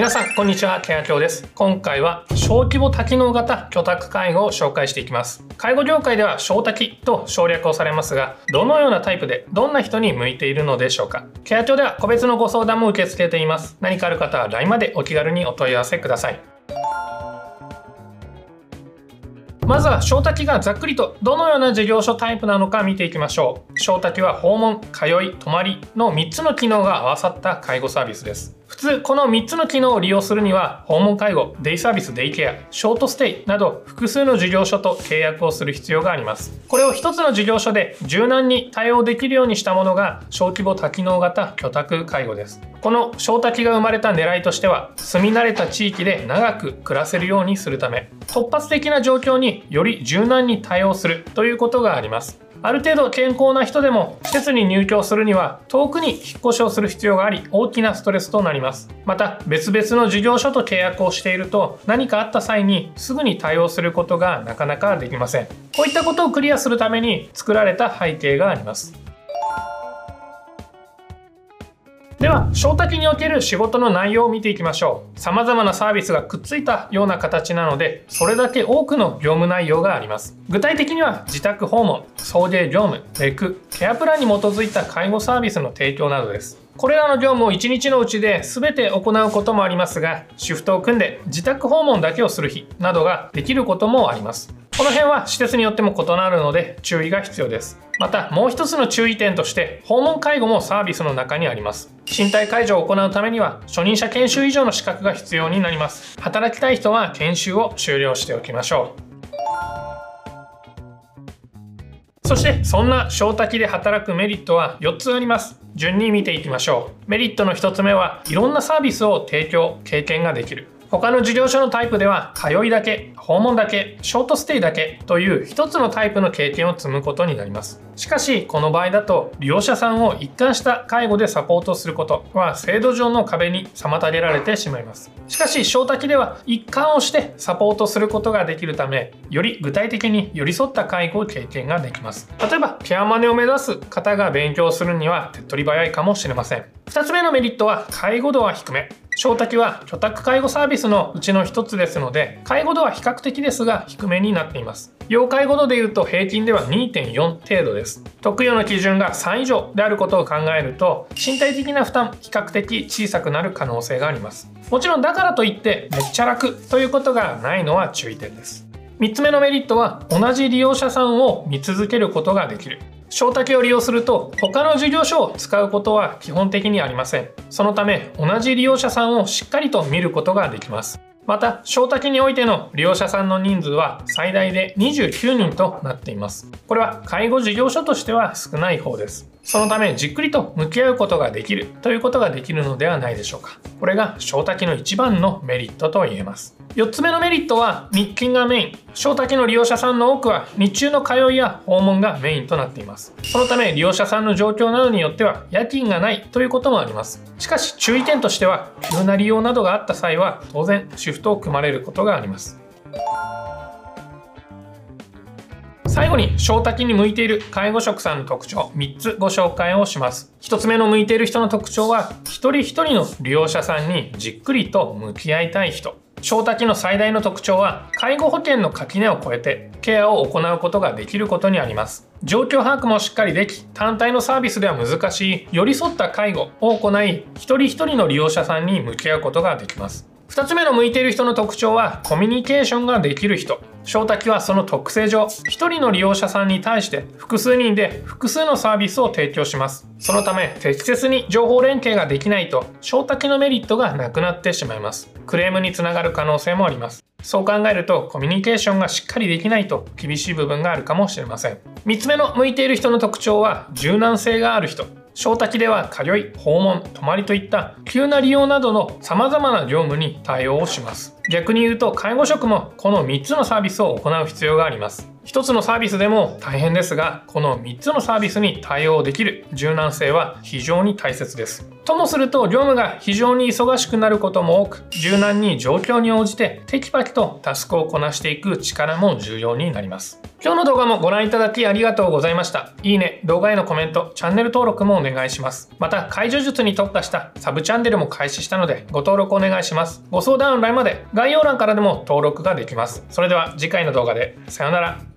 皆さんこんにちは。ケアキョウです。今回は小規模多機能型居宅介護を紹介していきます。介護業界では小多機と省略をされますがどのようなタイプでどんな人に向いているのでしょうか。ケアキョウでは個別のご相談も受け付けています。何かある方は LINE までお気軽にお問い合わせください。まずは小滝がざっくりとどのような事業所タイプなのか見ていきましょう。小滝は訪問通い泊まりの3つの機能が合わさった介護サービスです。普通この3つの機能を利用するには訪問介護デイサービスデイケアショートステイなど複数の事業所と契約をする必要があります。これを1つの事業所で柔軟に対応できるようにしたものが小規模多機能型居宅介護です。この小滝が生まれた狙いとしては住み慣れた地域で長く暮らせるようにするため突発的な状況により柔軟に対応するということがあります。ある程度健康な人でも施設に入居するには遠くに引っ越しをする必要があり大きなストレスとなります。また別々の事業所と契約をしていると何かあった際にすぐに対応することがなかなかできません。こういったことをクリアするために作られた背景があります。では小滝における仕事の内容を見ていきましょう。様々なサービスがくっついたような形なのでそれだけ多くの業務内容があります。具体的には自宅訪問送迎業務レクケアプランに基づいた介護サービスの提供などです。これらの業務を1日のうちで全て行うこともありますがシフトを組んで自宅訪問だけをする日などができることもあります。この辺は施設によっても異なるので注意が必要です。またもう一つの注意点として訪問介護もサービスの中にあります。身体介助を行うためには初任者研修以上の資格が必要になります。働きたい人は研修を終了しておきましょう。そしてそんな小滝で働くメリットは4つあります。順に見ていきましょう。メリットの1つ目はいろんなサービスを提供経験ができる。他の事業所のタイプでは通いだけ訪問だけショートステイだけという一つのタイプの経験を積むことになります。しかしこの場合だと利用者さんを一貫した介護でサポートすることは制度上の壁に妨げられてしまいます。しかし小滝では一貫をしてサポートすることができるためより具体的に寄り添った介護経験ができます。例えばケアマネを目指す方が勉強するには手っ取り早いかもしれません。2つ目のメリットは介護度は低め。小滝は居宅介護サービスのうちの一つですので介護度は比較的ですが低めになっています。要介護度でいうと平均では2.4程度です。特養の基準が3以上であることを考えると身体的な負担比較的小さくなる可能性があります。もちろんだからといってめっちゃ楽ということがないのは注意点です。3つ目のメリットは同じ利用者さんを見続けることができる。小竹を利用すると他の事業所を使うことは基本的にありません。そのため同じ利用者さんをしっかりと見ることができます。また小滝においての利用者さんの人数は最大で29人となっています。これは介護事業所としては少ない方です。そのためじっくりと向き合うことができるということができるのではないでしょうか。これが小滝の一番のメリットと言えます。4つ目のメリットは日勤がメイン。小滝の利用者さんの多くは日中の通いや訪問がメインとなっています。そのため利用者さんの状況などによっては夜勤がないということもあります。しかし注意点としては急な利用などがあった際は当然シフトを組まれることがあります。最後に小滝に向いている介護職さんの特徴3つご紹介をします。1つ目の向いている人の特徴は一人一人の利用者さんにじっくりと向き合いたい人。小滝の最大の特徴は介護保険の垣根を越えてケアを行うことができることにあります。状況把握もしっかりでき単体のサービスでは難しい寄り添った介護を行い一人一人の利用者さんに向き合うことができます。2つ目の向いている人の特徴はコミュニケーションができる人。小滝はその特性上1人の利用者さんに対して複数人で複数のサービスを提供します。そのため適切に情報連携ができないと小滝のメリットがなくなってしまいます。クレームにつながる可能性もあります。そう考えるとコミュニケーションがしっかりできないと厳しい部分があるかもしれません。3つ目の向いている人の特徴は柔軟性がある人。小滝では通い訪問泊まりといった急な利用などの様々な業務に対応をします。逆に言うと介護職もこの3つのサービスを行う必要があります。1つのサービスでも大変ですがこの3つのサービスに対応できる柔軟性は非常に大切です。ともすると業務が非常に忙しくなることも多く柔軟に状況に応じてテキパキとタスクをこなしていく力も重要になります。今日の動画もご覧いただきありがとうございました。いいね動画へのコメントチャンネル登録もお願いします。また解除術に特化したサブチャンネルも開始したのでご登録お願いします。ご相談欄まで概要欄からでも登録ができます。それでは次回の動画でさようなら。